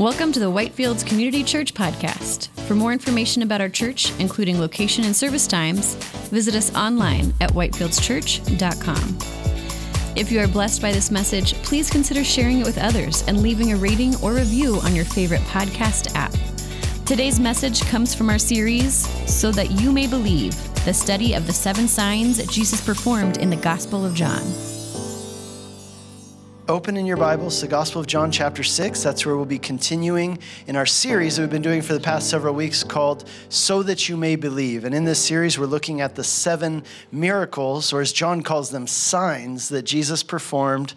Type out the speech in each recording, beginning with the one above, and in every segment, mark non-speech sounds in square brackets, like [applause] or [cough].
Welcome to the Whitefields Community Church Podcast. For more information about our church, including location and service times, visit us online at whitefieldschurch.com. If you are blessed by this message, please consider sharing it with others and leaving a rating or review on your favorite podcast app. Today's message comes from our series, So That You May Believe, the study of the seven signs Jesus performed in the Gospel of John open in your Bibles the Gospel of John, chapter 6. That's where we'll be continuing in our series that we've been doing for the past several weeks called So That You May Believe. And in this series, we're looking at the seven miracles, or as John calls them, signs that Jesus performed.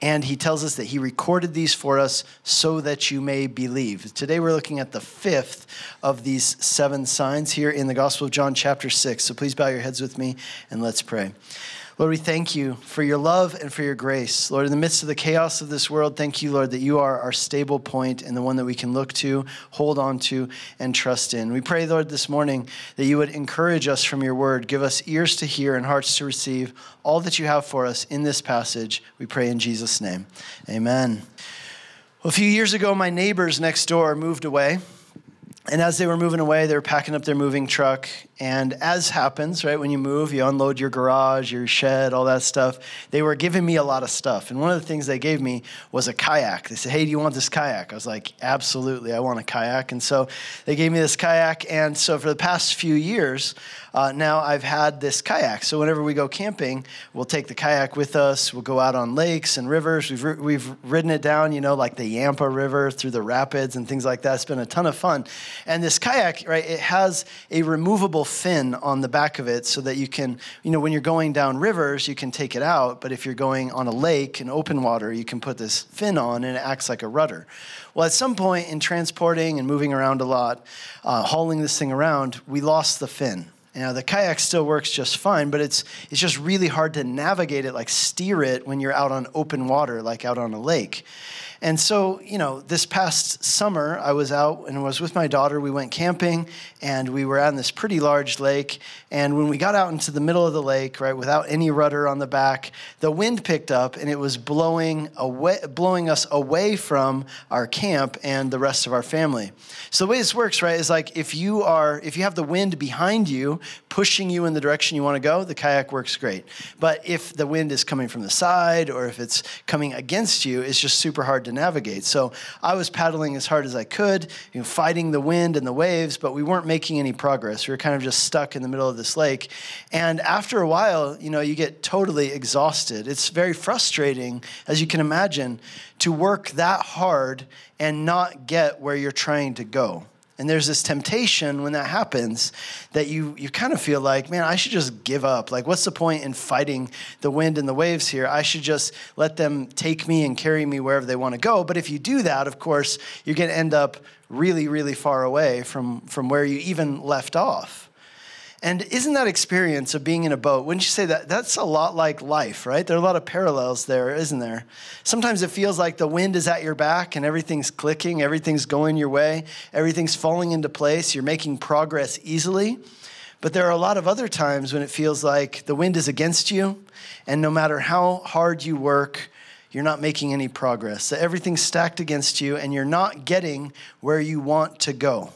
And he tells us that he recorded these for us so that you may believe. Today, we're looking at the fifth of these seven signs here in the Gospel of John, chapter 6. So please bow your heads with me and let's pray. Lord, we thank you for your love and for your grace. Lord, in the midst of the chaos of this world, thank you, Lord, that you are our stable point and the one that we can look to, hold on to, and trust in. We pray, Lord, this morning that you would encourage us from your word, give us ears to hear and hearts to receive all that you have for us in this passage. We pray in Jesus' name. Amen. Well, a few years ago, my neighbors next door moved away. And as they were moving away, they were packing up their moving truck. And as happens, right, when you move, you unload your garage, your shed, all that stuff. They were giving me a lot of stuff. And one of the things they gave me was a kayak. They said, Hey, do you want this kayak? I was like, Absolutely, I want a kayak. And so they gave me this kayak. And so for the past few years, uh, now I've had this kayak. So whenever we go camping, we'll take the kayak with us. We'll go out on lakes and rivers. We've, we've ridden it down, you know, like the Yampa River through the rapids and things like that. It's been a ton of fun. And this kayak, right, it has a removable fin on the back of it so that you can, you know, when you're going down rivers, you can take it out. But if you're going on a lake in open water, you can put this fin on and it acts like a rudder. Well, at some point in transporting and moving around a lot, uh, hauling this thing around, we lost the fin. You know, the kayak still works just fine, but it's, it's just really hard to navigate it, like steer it when you're out on open water, like out on a lake. And so, you know, this past summer, I was out and was with my daughter. We went camping and we were on this pretty large lake. And when we got out into the middle of the lake, right, without any rudder on the back, the wind picked up and it was blowing away, blowing us away from our camp and the rest of our family. So the way this works, right, is like if you are, if you have the wind behind you, pushing you in the direction you want to go, the kayak works great. But if the wind is coming from the side or if it's coming against you, it's just super hard to navigate. So I was paddling as hard as I could, you know, fighting the wind and the waves, but we weren't making any progress. We were kind of just stuck in the middle of this lake. And after a while, you know, you get totally exhausted. It's very frustrating, as you can imagine, to work that hard and not get where you're trying to go. And there's this temptation when that happens that you, you kind of feel like, man, I should just give up. Like, what's the point in fighting the wind and the waves here? I should just let them take me and carry me wherever they want to go. But if you do that, of course, you're going to end up really, really far away from, from where you even left off. And isn't that experience of being in a boat, wouldn't you say that that's a lot like life, right? There are a lot of parallels there, isn't there? Sometimes it feels like the wind is at your back and everything's clicking, everything's going your way, everything's falling into place, you're making progress easily. But there are a lot of other times when it feels like the wind is against you, and no matter how hard you work, you're not making any progress. That everything's stacked against you, and you're not getting where you want to go.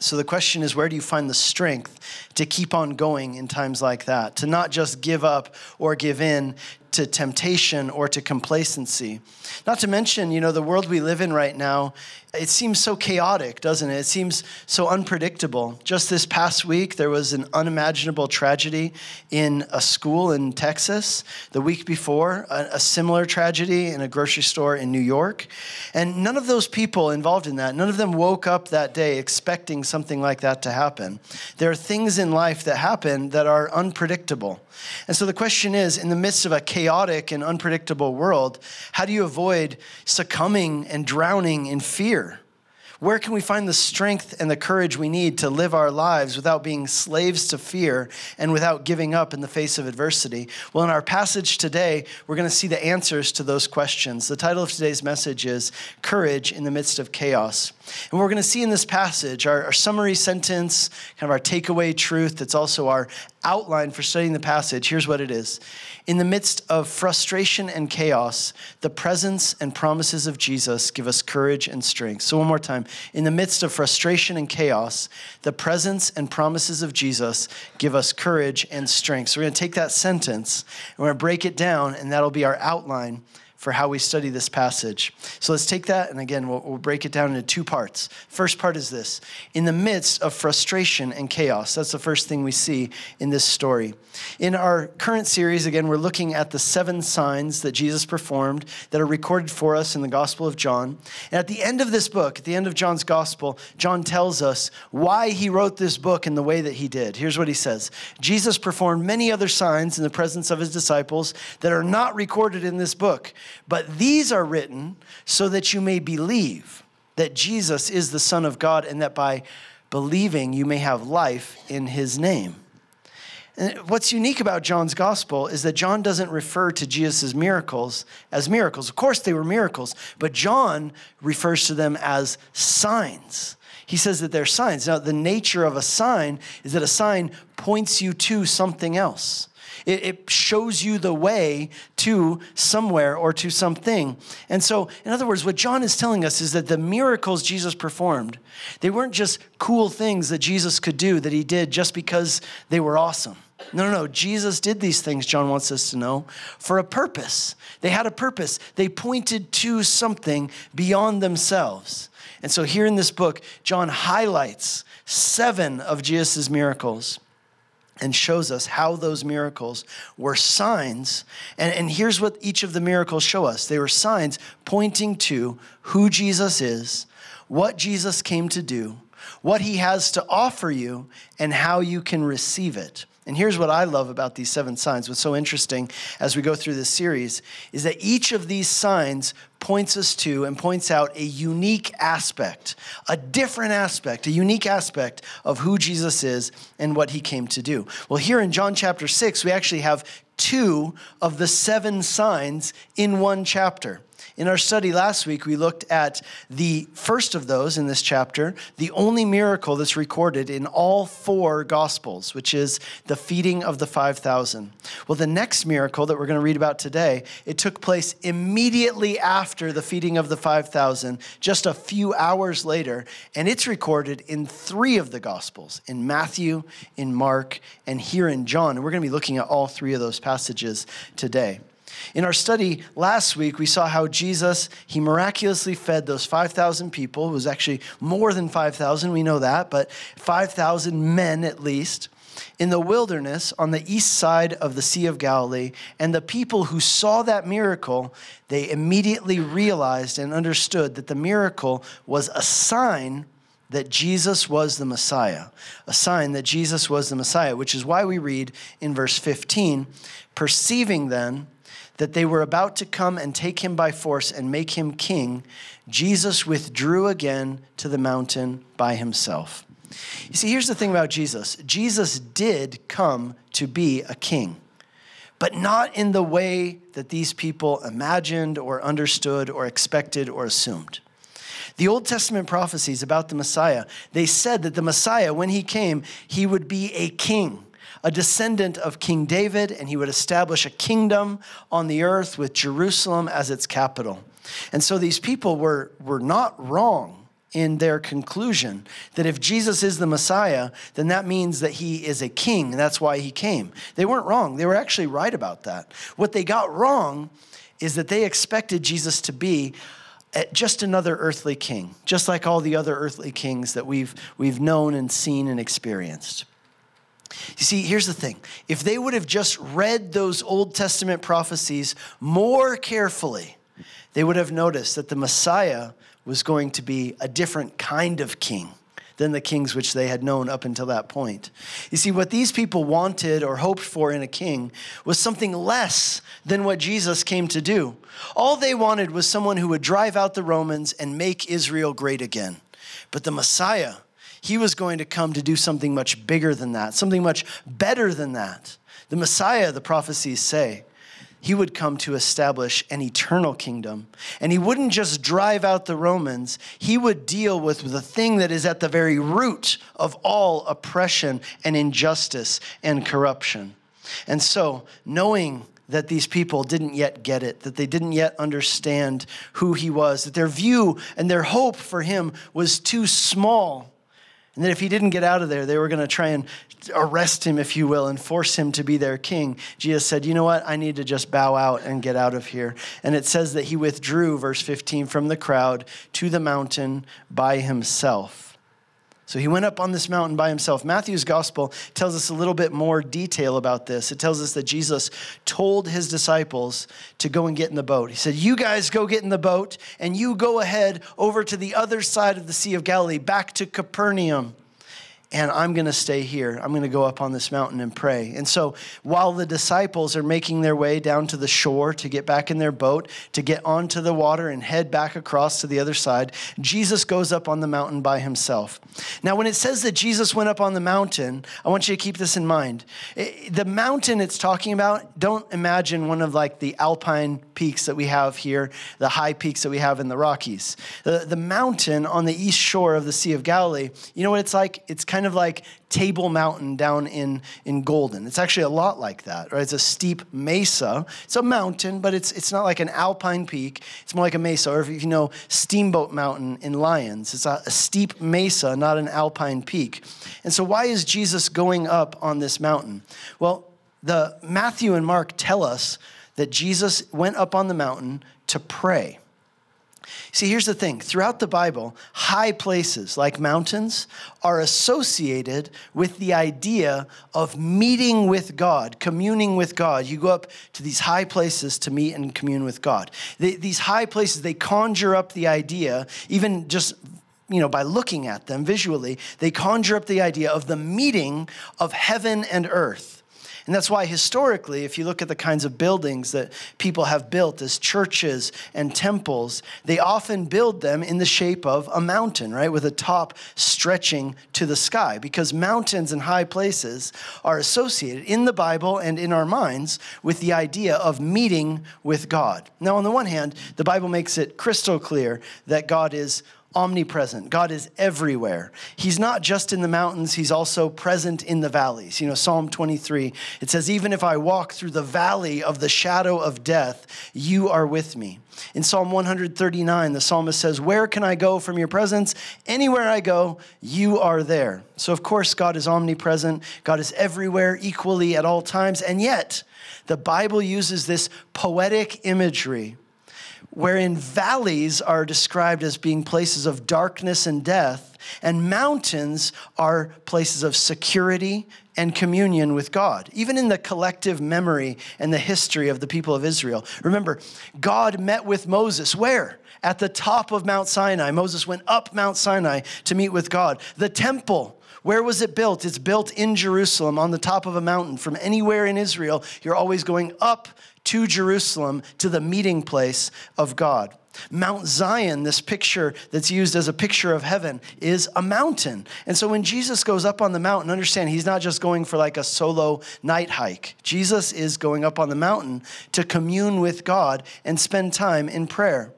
So the question is where do you find the strength to keep on going in times like that? To not just give up or give in to temptation or to complacency. Not to mention, you know, the world we live in right now it seems so chaotic, doesn't it? It seems so unpredictable. Just this past week, there was an unimaginable tragedy in a school in Texas. The week before, a, a, similar tragedy in a grocery store in New York. And none of those people involved in that, none of them woke up that day expecting something like that to happen. There are things in life that happen that are unpredictable. And so the question is in the midst of a chaotic and unpredictable world, how do you avoid succumbing and drowning in fear? Where can we find the strength and the courage we need to live our lives without being slaves to fear and without giving up in the face of adversity? Well, in our passage today, we're going to see the answers to those questions. The title of today's message is Courage in the Midst of Chaos. And we're going to see in this passage our, our summary sentence, kind of our takeaway truth, that's also our outline for studying the passage, here's what it is. In the midst of frustration and chaos, the presence and promises of Jesus give us courage and strength. So, one more time. In the midst of frustration and chaos, the presence and promises of Jesus give us courage and strength. So, we're going to take that sentence and we're going to break it down, and that'll be our outline for how we study this passage. So let's take that, and again, we'll, we'll, break it down into two parts. First part is this In the midst of frustration and chaos, that's the first thing we see in this story. In our current series, again, we're looking at the seven signs that Jesus performed that are recorded for us in the Gospel of John. And at the end of this book, at the end of John's Gospel, John tells us why he wrote this book in the way that he did. Here's what he says Jesus performed many other signs in the presence of his disciples that are not recorded in this book. But these are written so that you may believe that Jesus is the Son of God and that by believing you may have life in his name. And what's unique about John's gospel is that John doesn't refer to Jesus' miracles as miracles. Of course, they were miracles, but John refers to them as signs. He says that they're signs. Now, the nature of a sign is that a sign points you to something else. It, it shows you the way to somewhere or to something. And so, in other words, what John is telling us is that the miracles Jesus performed, they weren't just cool things that Jesus could do that he did just because they were awesome. No, no, no. Jesus did these things, John wants us to know, for a purpose. They had a purpose. They pointed to something beyond themselves. And so here in this book, John highlights seven of Jesus' miracles and shows us how those miracles were signs. And, and here's what each of the miracles show us they were signs pointing to who Jesus is, what Jesus came to do, what he has to offer you, and how you can receive it. And here's what I love about these seven signs. What's so interesting as we go through this series is that each of these signs points us to and points out a unique aspect, a different aspect, a unique aspect of who Jesus is and what he came to do. Well, here in John chapter 6, we actually have two of the seven signs in one chapter. In our study last week, we looked at the first of those in this chapter, the only miracle that's recorded in all four Gospels, which is the feeding of the 5,000. Well, the next miracle that we're going to read about today, it took place immediately after the feeding of the 5,000, just a few hours later, and it's recorded in three of the Gospels in Matthew, in Mark, and here in John. And we're going to be looking at all three of those passages today. In our study last week, we saw how Jesus, he miraculously fed those 5,000 people. It was actually more than 5,000, we know that, but 5,000 men at least in the wilderness on the east side of the Sea of Galilee. And the people who saw that miracle, they immediately realized and understood that the miracle was a sign that Jesus was the Messiah, a sign that Jesus was the Messiah, which is why we read in verse 15, perceiving then that they were about to come and take him by force and make him king, Jesus withdrew again to the mountain by himself. You see, here's the thing about Jesus Jesus did come to be a king, but not in the way that these people imagined or understood or expected or assumed. The Old Testament prophecies about the Messiah, they said that the Messiah, when he came, he would be a king a descendant of King David, and he would establish a kingdom on the earth with Jerusalem as its capital. And so these people were, were not wrong in their conclusion that if Jesus is the Messiah, then that means that he is a king, and that's why he came. They weren't wrong. They were actually right about that. What they got wrong is that they expected Jesus to be just another earthly king, just like all the other earthly kings that we've, we've known and seen and experienced. You see, here's the thing if they would have just read those Old Testament prophecies more carefully, they would have noticed that the Messiah was going to be a different kind of king than the kings which they had known up until that point. You see, what these people wanted or hoped for in a king was something less than what Jesus came to do. All they wanted was someone who would drive out the Romans and make Israel great again. But the Messiah, he was going to come to do something much bigger than that, something much better than that. The Messiah, the prophecies say, he would come to establish an eternal kingdom. And he wouldn't just drive out the Romans, he would deal with the thing that is at the very root of all oppression and injustice and corruption. And so, knowing that these people didn't yet get it, that they didn't yet understand who he was, that their view and their hope for him was too small and that if he didn't get out of there, they were going to try and arrest him, if you will, and force him to be their king. Jesus said, You know what? I need to just bow out and get out of here. And it says that he withdrew, verse 15, from the crowd to the mountain by himself. So he went up on this mountain by himself. Matthew's gospel tells us a little bit more detail about this. It tells us that Jesus told his disciples to go and get in the boat. He said, You guys go get in the boat, and you go ahead over to the other side of the Sea of Galilee, back to Capernaum and I'm going to stay here. I'm going to go up on this mountain and pray. And so while the disciples are making their way down to the shore to get back in their boat, to get onto the water and head back across to the other side, Jesus goes up on the mountain by himself. Now, when it says that Jesus went up on the mountain, I want you to keep this in mind. The mountain it's talking about, don't imagine one of like the alpine peaks that we have here, the high peaks that we have in the Rockies. The, the mountain on the east shore of the Sea of Galilee, you know what it's like? It's kind kind of like Table Mountain down in, in Golden. It's actually a lot like that, right? It's a steep mesa. It's a mountain, but it's, it's not like an alpine peak. It's more like a mesa. Or if you know Steamboat Mountain in Lyons, it's a, a steep mesa, not an alpine peak. And so, why is Jesus going up on this mountain? Well, the Matthew and Mark tell us that Jesus went up on the mountain to pray. See, here's the thing throughout the Bible, high places like mountains are associated with the idea of meeting with God, communing with God. You go up to these high places to meet and commune with God. These high places, they conjure up the idea, even just you know, by looking at them visually, they conjure up the idea of the meeting of heaven and earth. And that's why historically, if you look at the kinds of buildings that people have built as churches and temples, they often build them in the shape of a mountain, right? With a top stretching to the sky, because mountains and high places are associated in the Bible and in our minds with the idea of meeting with God. Now, on the one hand, the Bible makes it crystal clear that God is omnipresent. God is everywhere. He's not just in the mountains, He's also present in the valleys. You know, Psalm 23, it says, Even if I walk through the valley of the shadow of death, you are with me. In Psalm 139, the psalmist says, Where can I go from your presence? Anywhere I go, you are there. So, of course, God is omnipresent. God is everywhere, equally at all times. And yet, the Bible uses this poetic imagery wherein valleys are described as being places of darkness and death, and mountains are places of security and communion with God, even in the collective memory and the history of the people of Israel. Remember, God met with Moses where? At the top of Mount Sinai. Moses went up Mount Sinai to meet with God. The temple, where was it built? It's built in Jerusalem on the top of a mountain. From anywhere in Israel, you're always going up to Jerusalem, to the meeting place of God. Mount Zion, this picture that's used as a picture of heaven, is a mountain. And so when Jesus goes up on the mountain, understand he's not just going for like a solo night hike. Jesus is going up on the mountain to commune with God and spend time in prayer.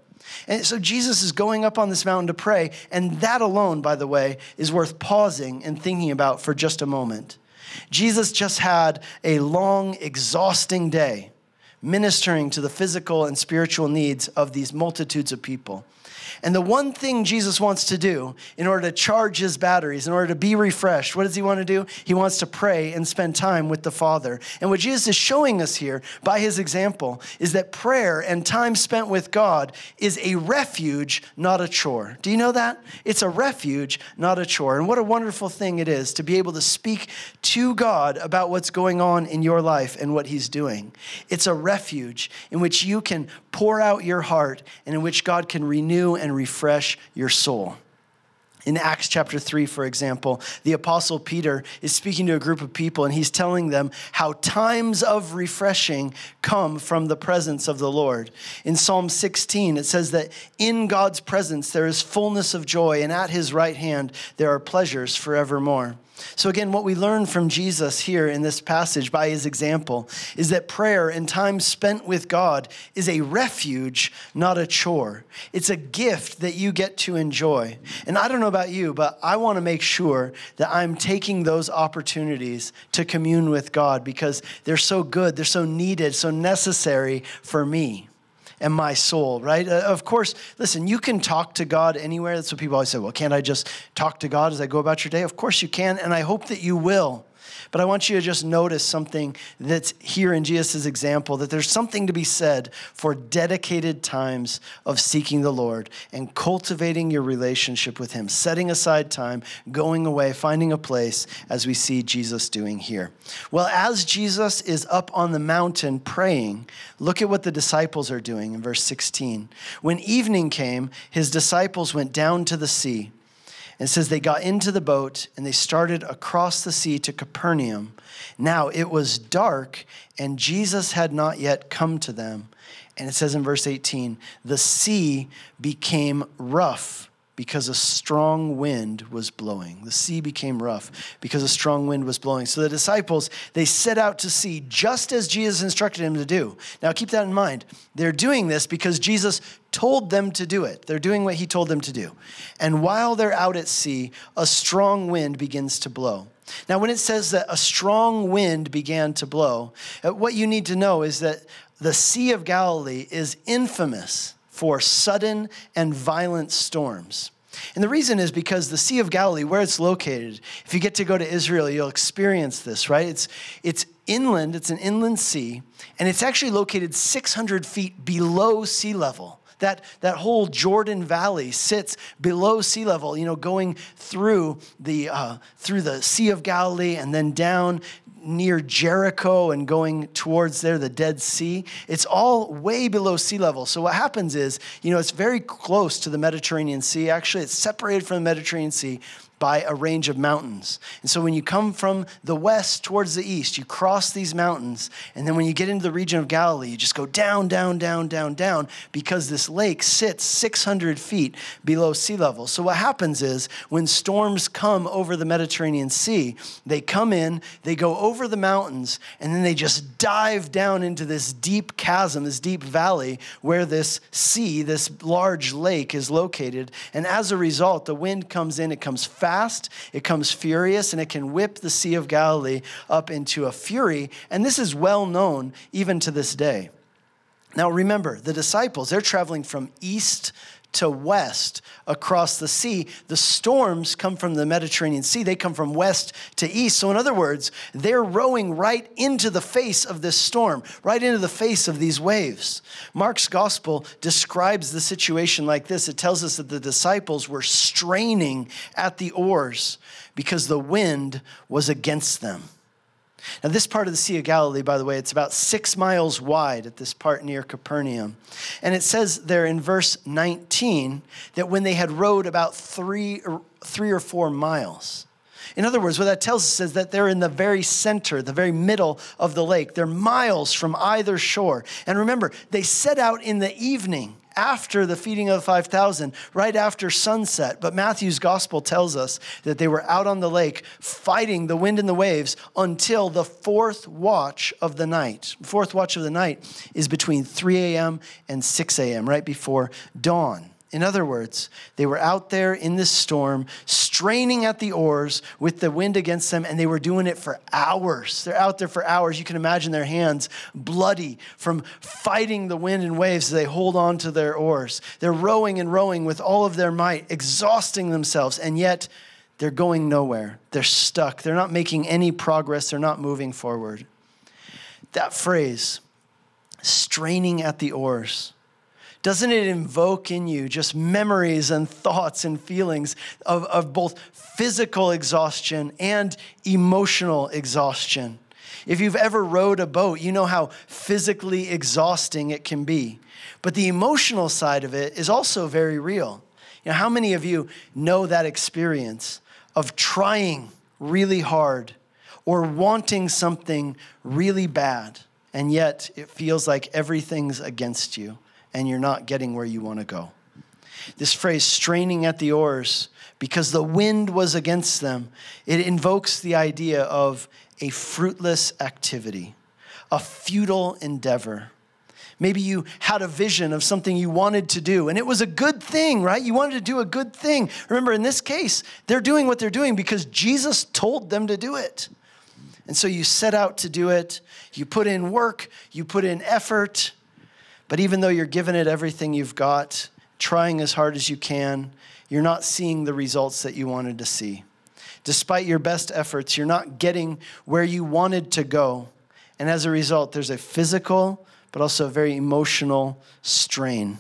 And so Jesus is going up on this mountain to pray, and that alone, by the way, is worth pausing and thinking about for just a moment. Jesus just had a long, exhausting day ministering to the physical and spiritual needs of these multitudes of people. And the one thing Jesus wants to do in order to charge his batteries, in order to be refreshed, what does he want to do? He wants to pray and spend time with the Father. And what Jesus is showing us here by his example is that prayer and time spent with God is a refuge, not a chore. Do you know that? It's a refuge, not a chore. And what a wonderful thing it is to be able to speak to God about what's going on in your life and what he's doing. It's a refuge in which you can pour out your heart and in which God can renew and refresh your soul. In Acts chapter 3, for example, the Apostle Peter is speaking to a group of people and he's telling them how times of refreshing come from the presence of the Lord. In Psalm 16, it says that in God's presence there is fullness of joy, and at his right hand there are pleasures forevermore. So, again, what we learn from Jesus here in this passage by his example is that prayer and time spent with God is a refuge, not a chore. It's a gift that you get to enjoy. And I don't know about you, but I want to make sure that I'm taking those opportunities to commune with God because they're so good, they're so needed, so necessary for me and my soul, right? Uh, of course, listen, you can talk to God anywhere. That's what people always say. Well, can't I just talk to God as I go about your day? Of course you can, and I hope that you will. But I want you to just notice something that's here in Jesus' example that there's something to be said for dedicated times of seeking the Lord and cultivating your relationship with Him, setting aside time, going away, finding a place, as we see Jesus doing here. Well, as Jesus is up on the mountain praying, look at what the disciples are doing in verse 16. When evening came, his disciples went down to the sea and says they got into the boat and they started across the sea to Capernaum. Now it was dark and Jesus had not yet come to them. And it says in verse 18, the sea became rough because a strong wind was blowing. The sea became rough because a strong wind was blowing. So the disciples, they set out to sea just as Jesus instructed them to do. Now keep that in mind. They're doing this because Jesus told them to do it. They're doing what he told them to do. And while they're out at sea, a strong wind begins to blow. Now, when it says that a strong wind began to blow, uh, what you need to know is that the Sea of Galilee is infamous for sudden and violent storms. And the reason is because the Sea of Galilee, where it's located, if you get to go to Israel, you'll experience this, right? It's, it's inland, it's an inland sea, and it's actually located 600 feet below sea level. That, that whole Jordan Valley sits below sea level, you know, going through the, uh, through the Sea of Galilee and then down near Jericho and going towards there, the Dead Sea. It's all way below sea level. So what happens is, you know, it's very close to the Mediterranean Sea. Actually, it's separated from the Mediterranean Sea by a range of mountains. And so when you come from the west towards the east, you cross these mountains. And then when you get into the region of Galilee, you just go down, down, down, down, down, because this lake sits 600 feet below sea level. So what happens is when storms come over the Mediterranean Sea, they come in, they go over the mountains, and then they just dive down into this deep chasm, this deep valley where this sea, this large lake is located. And as a result, the wind comes in, it comes fast fast, it comes furious, and it can whip the Sea of Galilee up into a fury. And this is well known even to this day. Now remember, the disciples, they're traveling from east to west across the sea. The storms come from the Mediterranean Sea, they come from west to east. So, in other words, they're rowing right into the face of this storm, right into the face of these waves. Mark's gospel describes the situation like this it tells us that the disciples were straining at the oars because the wind was against them. Now, this part of the Sea of Galilee, by the way, it's about six miles wide at this part near Capernaum. And it says there in verse 19 that when they had rowed about three or, three or four miles, in other words, what that tells us is that they're in the very center, the very middle of the lake. They're miles from either shore. And remember, they set out in the evening after the feeding of the 5,000, right after sunset. But Matthew's gospel tells us that they were out on the lake fighting the wind and the waves until the fourth watch of the night. Fourth watch of the night is between 3 a.m. and 6 a.m., right before dawn. In other words, they were out there in this storm, straining at the oars with the wind against them, and they were doing it for hours. They're out there for hours. You can imagine their hands bloody from fighting the wind and waves as they hold on to their oars. They're rowing and rowing with all of their might, exhausting themselves, and yet they're going nowhere. They're stuck. They're not making any progress. They're not moving forward. That phrase, straining at the oars, doesn't it invoke in you just memories and thoughts and feelings of, of both physical exhaustion and emotional exhaustion? If you've ever rowed a boat, you know how physically exhausting it can be. But the emotional side of it is also very real. You know, how many of you know that experience of trying really hard or wanting something really bad, and yet it feels like everything's against you? And you're not getting where you want to go. this phrase, straining at the oars, because the wind was against them, it invokes the idea of a fruitless activity, a futile endeavor. Maybe you had a vision of something you wanted to do, and it was a good thing, right? You wanted to do a good thing. Remember, in this case, they're doing what they're doing because Jesus told them to do it. And so you set out to do it, you put in work, you put in effort, but even though you're giving it everything you've got, trying as hard as you can, you're not seeing the results that you wanted to see. Despite your best efforts, you're not getting where you wanted to go. And as a result, there's a physical, but also a very emotional strain.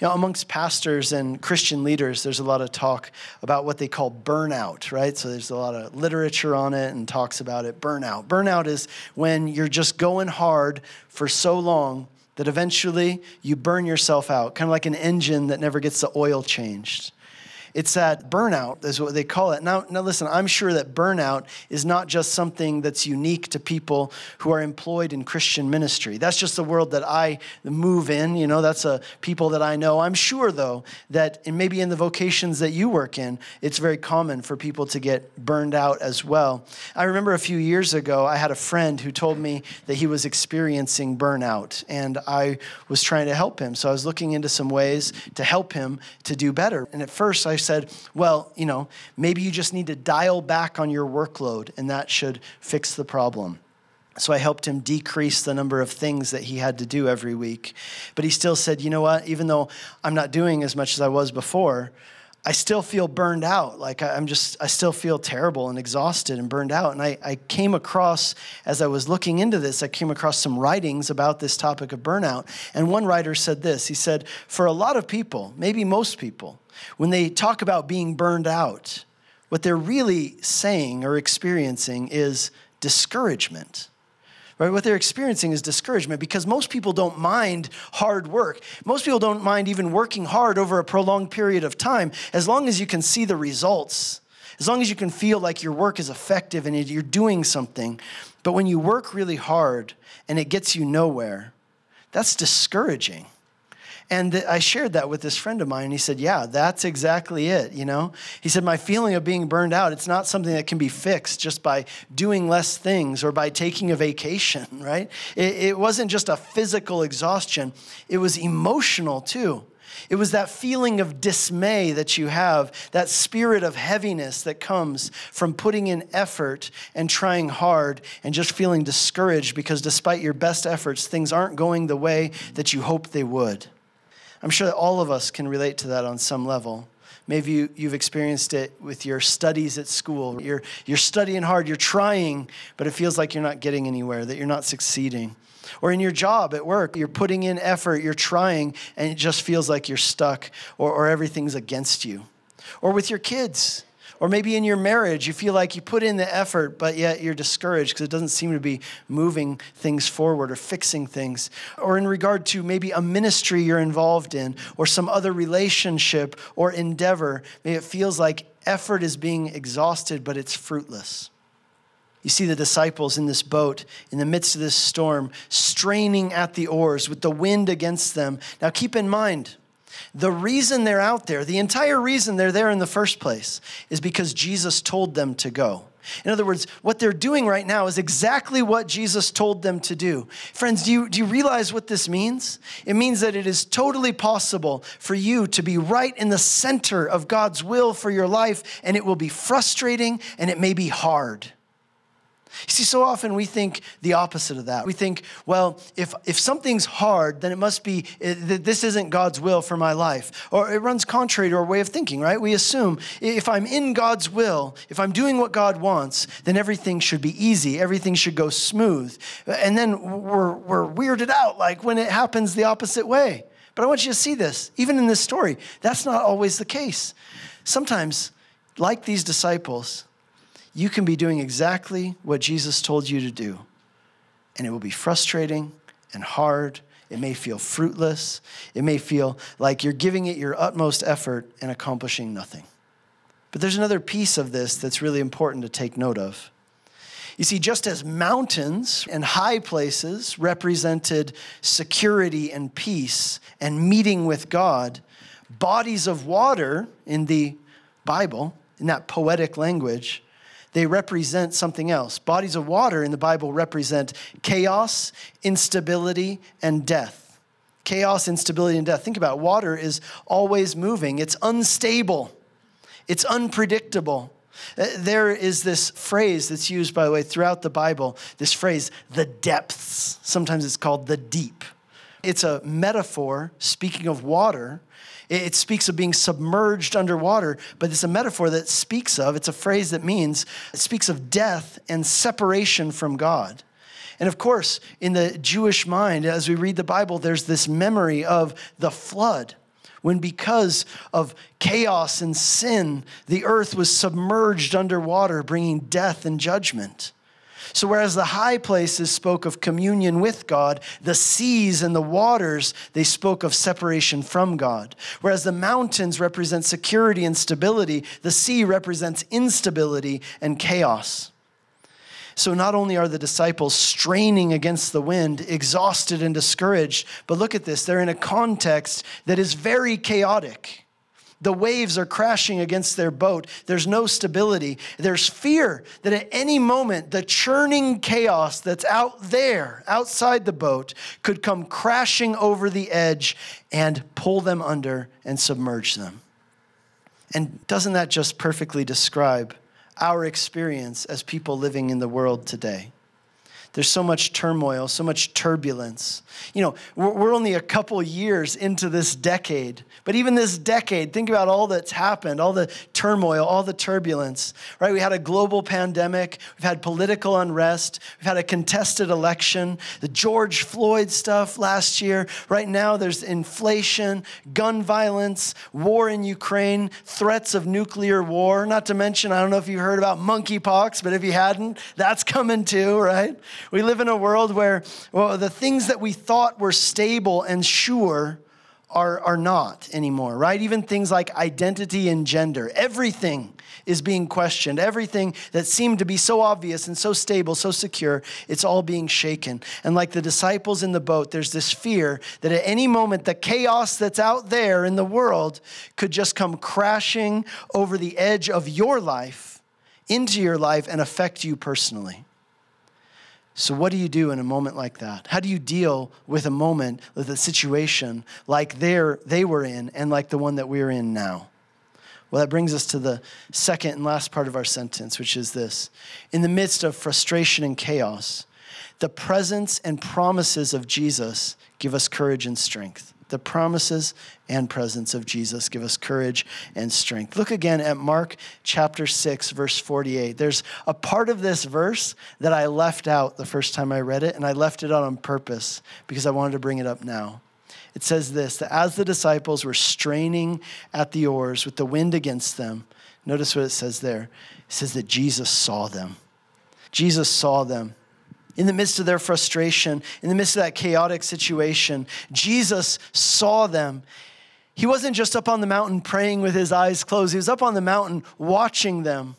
You know, amongst pastors and Christian leaders, there's a lot of talk about what they call burnout, right? So there's a lot of literature on it and talks about it. Burnout. Burnout is when you're just going hard for so long that eventually you burn yourself out, kind of like an engine that never gets the oil changed. It's that burnout, is what they call it. Now, now, listen, I'm sure that burnout is not just something that's unique to people who are employed in Christian ministry. That's just the world that I move in. You know, that's a people that I know. I'm sure, though, that maybe in the vocations that you work in, it's very common for people to get burned out as well. I remember a few years ago, I had a friend who told me that he was experiencing burnout, and I was trying to help him. So I was looking into some ways to help him to do better. And at first, I said, well, you know, maybe you just need to dial back on your workload and that should fix the problem. So I helped him decrease the number of things that he had to do every week. But he still said, you know what, even though I'm not doing as much as I was before, I still feel burned out. Like I'm just, I still feel terrible and exhausted and burned out. And I, I came across, as I was looking into this, I came across some writings about this topic of burnout. And one writer said this He said, for a lot of people, maybe most people, when they talk about being burned out, what they're really saying or experiencing is discouragement. Right? What they're experiencing is discouragement because most people don't mind hard work. Most people don't mind even working hard over a prolonged period of time as long as you can see the results, as long as you can feel like your work is effective and you're doing something. But when you work really hard and it gets you nowhere, that's discouraging. And I shared that with this friend of mine, and he said, Yeah, that's exactly it. You know, he said, My feeling of being burned out, it's not something that can be fixed just by doing less things or by taking a vacation, [laughs] right? It, it wasn't just a physical exhaustion, it was emotional too. It was that feeling of dismay that you have, that spirit of heaviness that comes from putting in effort and trying hard and just feeling discouraged because despite your best efforts, things aren't going the way that you hoped they would. I'm sure that all of us can relate to that on some level. Maybe you, you've experienced it with your studies at school. You're, you're studying hard, you're trying, but it feels like you're not getting anywhere, that you're not succeeding. Or in your job at work, you're putting in effort, you're trying, and it just feels like you're stuck or, or everything's against you. Or with your kids, or maybe in your marriage, you feel like you put in the effort, but yet you're discouraged because it doesn't seem to be moving things forward or fixing things. Or in regard to maybe a ministry you're involved in or some other relationship or endeavor, maybe it feels like effort is being exhausted, but it's fruitless. You see the disciples in this boat in the midst of this storm, straining at the oars with the wind against them. Now, keep in mind, the reason they're out there, the entire reason they're there in the first place, is because Jesus told them to go. In other words, what they're doing right now is exactly what Jesus told them to do. Friends, do you, do you realize what this means? It means that it is totally possible for you to be right in the center of God's will for your life, and it will be frustrating and it may be hard. You see, so often we think the opposite of that. We think, well, if, if something's hard, then it must be eh, that this isn't God's will for my life. Or it runs contrary to our way of thinking, right? We assume if I'm in God's will, if I'm doing what God wants, then everything should be easy, everything should go smooth. And then we're, we're weirded out, like when it happens the opposite way. But I want you to see this, even in this story, that's not always the case. Sometimes, like these disciples, you can be doing exactly what Jesus told you to do. And it will be frustrating and hard. It may feel fruitless. It may feel like you're giving it your utmost effort and accomplishing nothing. But there's another piece of this that's really important to take note of. You see, just as mountains and high places represented security and peace and meeting with God, bodies of water in the Bible, in that poetic language, they represent something else. Bodies of water in the Bible represent chaos, instability, and death. Chaos, instability, and death. Think about it. water is always moving. It's unstable. It's unpredictable. Uh, there is this phrase that's used, by the way, throughout the Bible this phrase, the depths. Sometimes it's called the deep. It's a metaphor, speaking of water. It speaks of being submerged underwater, but it's a metaphor that speaks of, it's a phrase that means, it speaks of death and separation from God. And of course, in the Jewish mind, as we read the Bible, there's this memory of the flood when because of chaos and sin, the earth was submerged underwater, bringing death and judgment. So, whereas the high places spoke of communion with God, the seas and the waters, they spoke of separation from God. Whereas the mountains represent security and stability, the sea represents instability and chaos. So not only are the disciples straining against the wind, exhausted and discouraged, but look at this, they're in a context that is very chaotic. The waves are crashing against their boat. There's no stability. There's fear that at any moment, the churning chaos that's out there, outside the boat, could come crashing over the edge and pull them under and submerge them. And doesn't that just perfectly describe our experience as people living in the world today. There's so much turmoil, so much turbulence. You know, we're, only a couple years into this decade, but even this decade, think about all that's happened, all the turmoil, all the turbulence, right? We had a global pandemic, we've had political unrest, we've had a contested election, the George Floyd stuff last year. Right now, there's inflation, gun violence, war in Ukraine, threats of nuclear war, not to mention, I don't know if you heard about monkeypox, but if you hadn't, that's coming too, right? We live in a world where well, the things that we thought were stable and sure are, are not anymore, right? Even things like identity and gender. Everything is being questioned. Everything that seemed to be so obvious and so stable, so secure, it's all being shaken. And like the disciples in the boat, there's this fear that at any moment, the chaos that's out there in the world could just come crashing over the edge of your life, into your life, and affect you personally. So, what do you do in a moment like that? How do you deal with a moment, with a situation like they were in and like the one that we're in now? Well, that brings us to the second and last part of our sentence, which is this In the midst of frustration and chaos, the presence and promises of Jesus give us courage and strength the promises and presence of Jesus give us courage and strength. Look again at Mark chapter 6, verse 48. There's a part of this verse that I left out the first time I read it, and I left it out on purpose because I wanted to bring it up now. It says this that as the disciples were straining at the oars with the wind against them, notice what it says there. It says that Jesus saw them. Jesus saw them in the midst of their frustration, in the midst of that chaotic situation, Jesus saw them. He wasn't just up on the mountain praying with his eyes closed, he was up on the mountain watching them.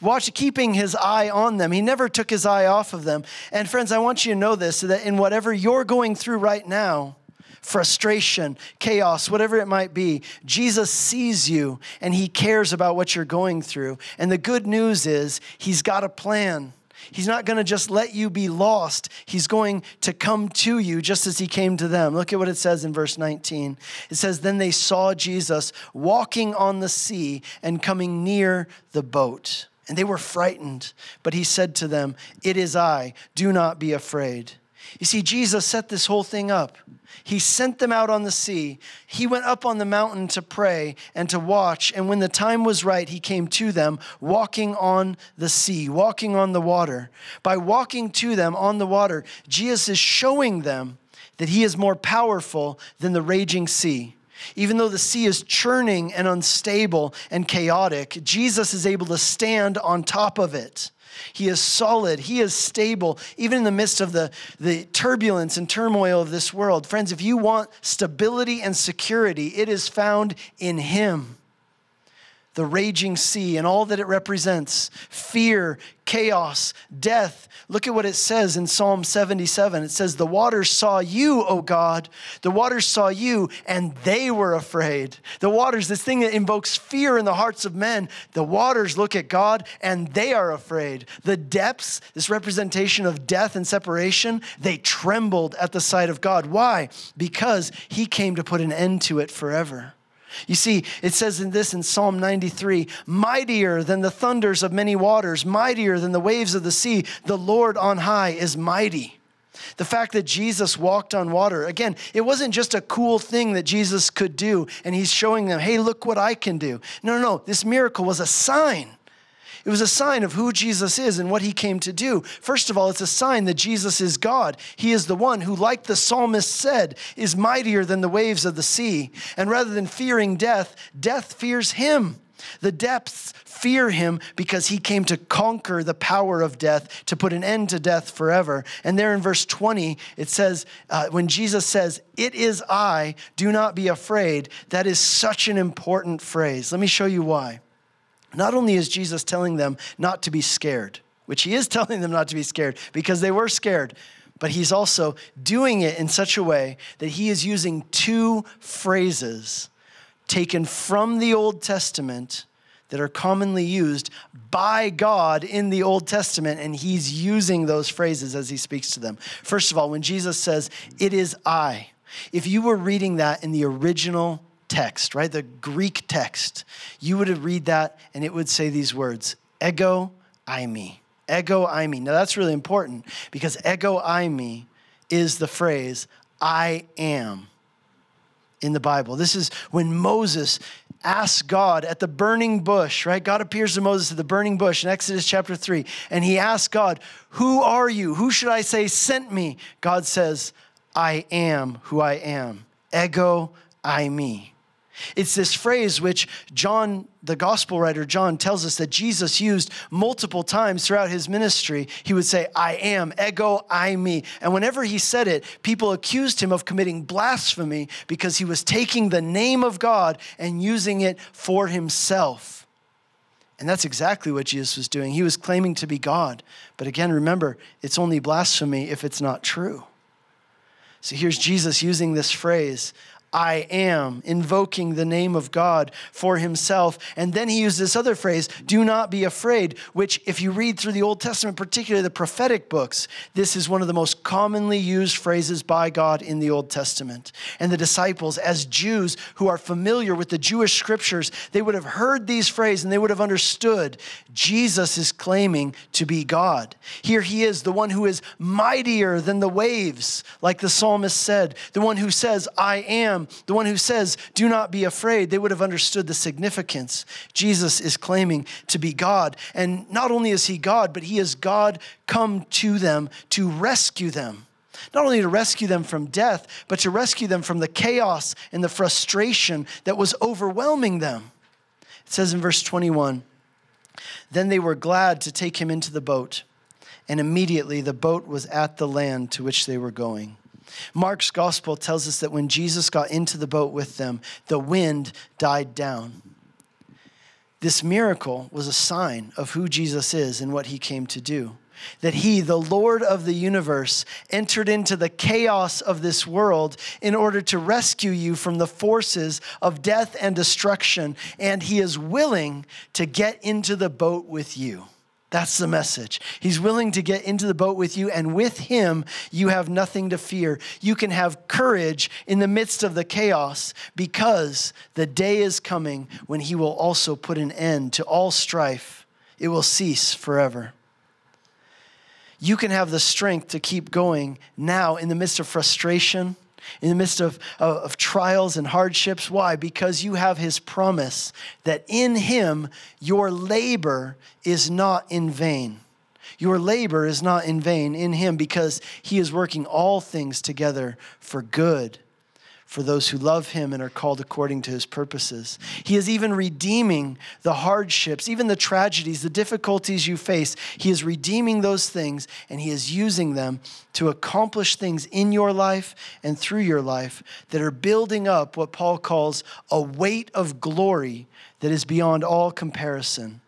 Watch, keeping his eye on them. He never took his eye off of them. And friends, I want you to know this so that in whatever you're going through right now, frustration, chaos, whatever it might be, Jesus sees you and he cares about what you're going through. And the good news is, he's got a plan. He's not going to just let you be lost. He's going to come to you just as he came to them. Look at what it says in verse 19. It says, Then they saw Jesus walking on the sea and coming near the boat. And they were frightened. But he said to them, It is I. Do not be afraid. You see, Jesus set this whole thing up. He sent them out on the sea. He went up on the mountain to pray and to watch. And when the time was right, he came to them walking on the sea, walking on the water. By walking to them on the water, Jesus is showing them that he is more powerful than the raging sea. Even though the sea is churning and unstable and chaotic, Jesus is able to stand on top of it. He is solid. He is stable, even in the midst of the, the turbulence and turmoil of this world. Friends, if you want stability and security, it is found in Him. The raging sea and all that it represents fear, chaos, death. Look at what it says in Psalm 77. It says, The waters saw you, O God. The waters saw you, and they were afraid. The waters, this thing that invokes fear in the hearts of men, the waters look at God and they are afraid. The depths, this representation of death and separation, they trembled at the sight of God. Why? Because he came to put an end to it forever. You see, it says in this in Psalm 93 mightier than the thunders of many waters, mightier than the waves of the sea, the Lord on high is mighty. The fact that Jesus walked on water, again, it wasn't just a cool thing that Jesus could do, and he's showing them, hey, look what I can do. No, no, no. This miracle was a sign it was a sign of who Jesus is and what he came to do. First of all, it's a sign that Jesus is God. He is the one who, like the psalmist said, is mightier than the waves of the sea. And rather than fearing death, death fears him. The depths fear him because he came to conquer the power of death, to put an end to death forever. And there in verse 20, it says, uh, when Jesus says, It is I, do not be afraid, that is such an important phrase. Let me show you why. Not only is Jesus telling them not to be scared, which he is [laughs] telling them not to be scared because they were scared, but he's also doing it in such a way that he is using two phrases taken from the Old Testament that are commonly used by God in the Old Testament, and he's using those phrases as he speaks to them. First of all, when Jesus says, It is I, if you were reading that in the original text, right? The Greek text, you would read that and it would say these words ego eimi. Ego eimi. Now that's really important because ego eimi is the phrase I am in the Bible. This is when Moses asks God at the burning bush, right? God appears to Moses at the burning bush in Exodus chapter 3, and he asks God, Who are you? Who should I say sent me? God says, I am who I am. Ego eimi. It's this phrase which John, the gospel writer John, tells us that Jesus used multiple times throughout his ministry. He would say, I am, ego eimi. And whenever he said it, people accused him of committing blasphemy because he was taking the name of God and using it for himself. And that's exactly what Jesus was doing. He was claiming to be God. But again, remember, it's only blasphemy if it's not true. So here's Jesus using this phrase I am, invoking the name of God for himself. And then he used this other phrase, do not be afraid, which, if you read through the Old Testament, particularly the prophetic books, this is one of the most commonly used phrases by God in the Old Testament. And the disciples, as Jews who are familiar with the Jewish scriptures, they would have heard these phrases and they would have understood Jesus is claiming to be God. Here he is, the one who is mightier than the waves, like the psalmist said, the one who says, I am the one who says, Do not be afraid, they would have understood the significance. Jesus is claiming to be God. And not only is he God, but he is God come to them to rescue them. Not only to rescue them from death, but to rescue them from the chaos and the frustration that was overwhelming them. It says in verse 21 Then they were glad to take him into the boat, and immediately the boat was at the land to which they were going. Mark's gospel tells us that when Jesus got into the boat with them, the wind died down. This miracle was a sign of who Jesus is and what he came to do. That he, the Lord of the universe, entered into the chaos of this world in order to rescue you from the forces of death and destruction, and he is willing to get into the boat with you. That's the message. He's willing to get into the boat with you, and with him, you have nothing to fear. You can have courage in the midst of the chaos because the day is coming when he will also put an end to all strife. It will cease forever. You can have the strength to keep going now in the midst of frustration in the midst of, of, trials and hardships. Why? Because you have his promise that in him your labor is not in vain. Your labor is not in vain in him because he is working all things together for good for those who love him and are called according to his purposes. He is even redeeming the hardships, even the tragedies, the difficulties you face. He is redeeming those things and he is using them to accomplish things in your life and through your life that are building up what Paul calls a weight of glory that is beyond all comparison.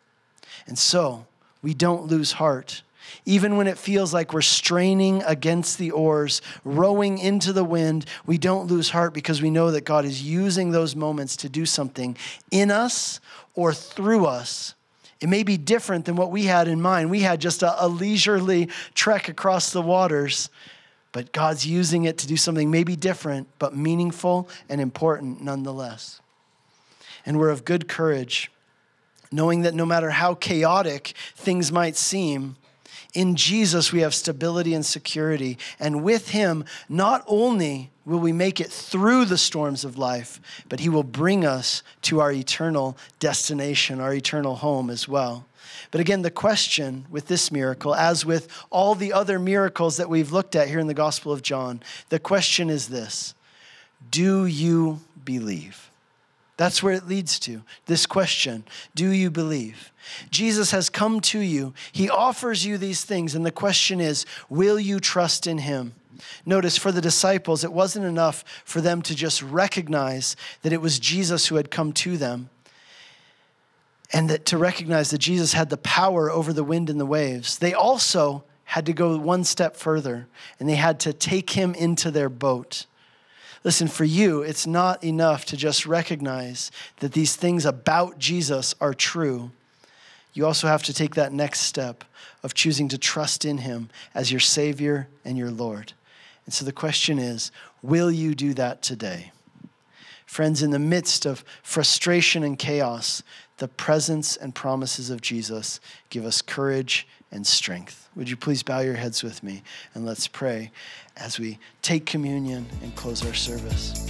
And so we don't lose heart even when it feels like we're straining against the oars, rowing into the wind, we don't lose heart because we know that God is using those moments to do something in us or through us. It may be different than what we had in mind. We had just a, a leisurely trek across the waters, but God's using it to do something maybe different, but meaningful and important nonetheless. And we're of good courage, knowing that no matter how chaotic things might seem, in Jesus, we have stability and security. And with Him, not only will we make it through the storms of life, but He will bring us to our eternal destination, our eternal home as well. But again, the question with this miracle, as with all the other miracles that we've looked at here in the Gospel of John, the question is this Do you believe? That's where it leads to this question Do you believe? Jesus has come to you, He offers you these things, and the question is Will you trust in Him? Notice for the disciples, it wasn't enough for them to just recognize that it was Jesus who had come to them and that to recognize that Jesus had the power over the wind and the waves. They also had to go one step further and they had to take him into their boat. Listen, for you, it's not enough to just recognize that these things about Jesus are true. You also have to take that next step of choosing to trust in him as your Savior and your Lord. And so the question is will you do that today? Friends, in the midst of frustration and chaos, the presence and promises of Jesus give us courage and strength. Would you please bow your heads with me and let's pray as we take communion and close our service.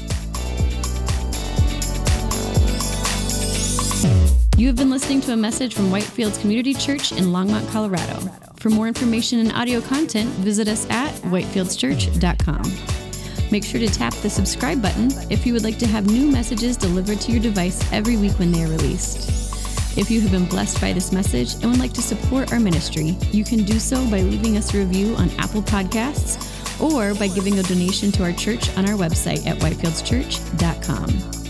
You have been listening to a message from Whitefields Community Church in Longmont, Colorado. For more information and audio content, visit us at whitefieldschurch.com. Make sure to tap the subscribe button if you would like to have new messages delivered to your device every week when they are released. If you have been blessed by this message and would like to support our ministry, you can do so by leaving us a review on Apple Podcasts or by giving a donation to our church on our website at whitefieldschurch.com.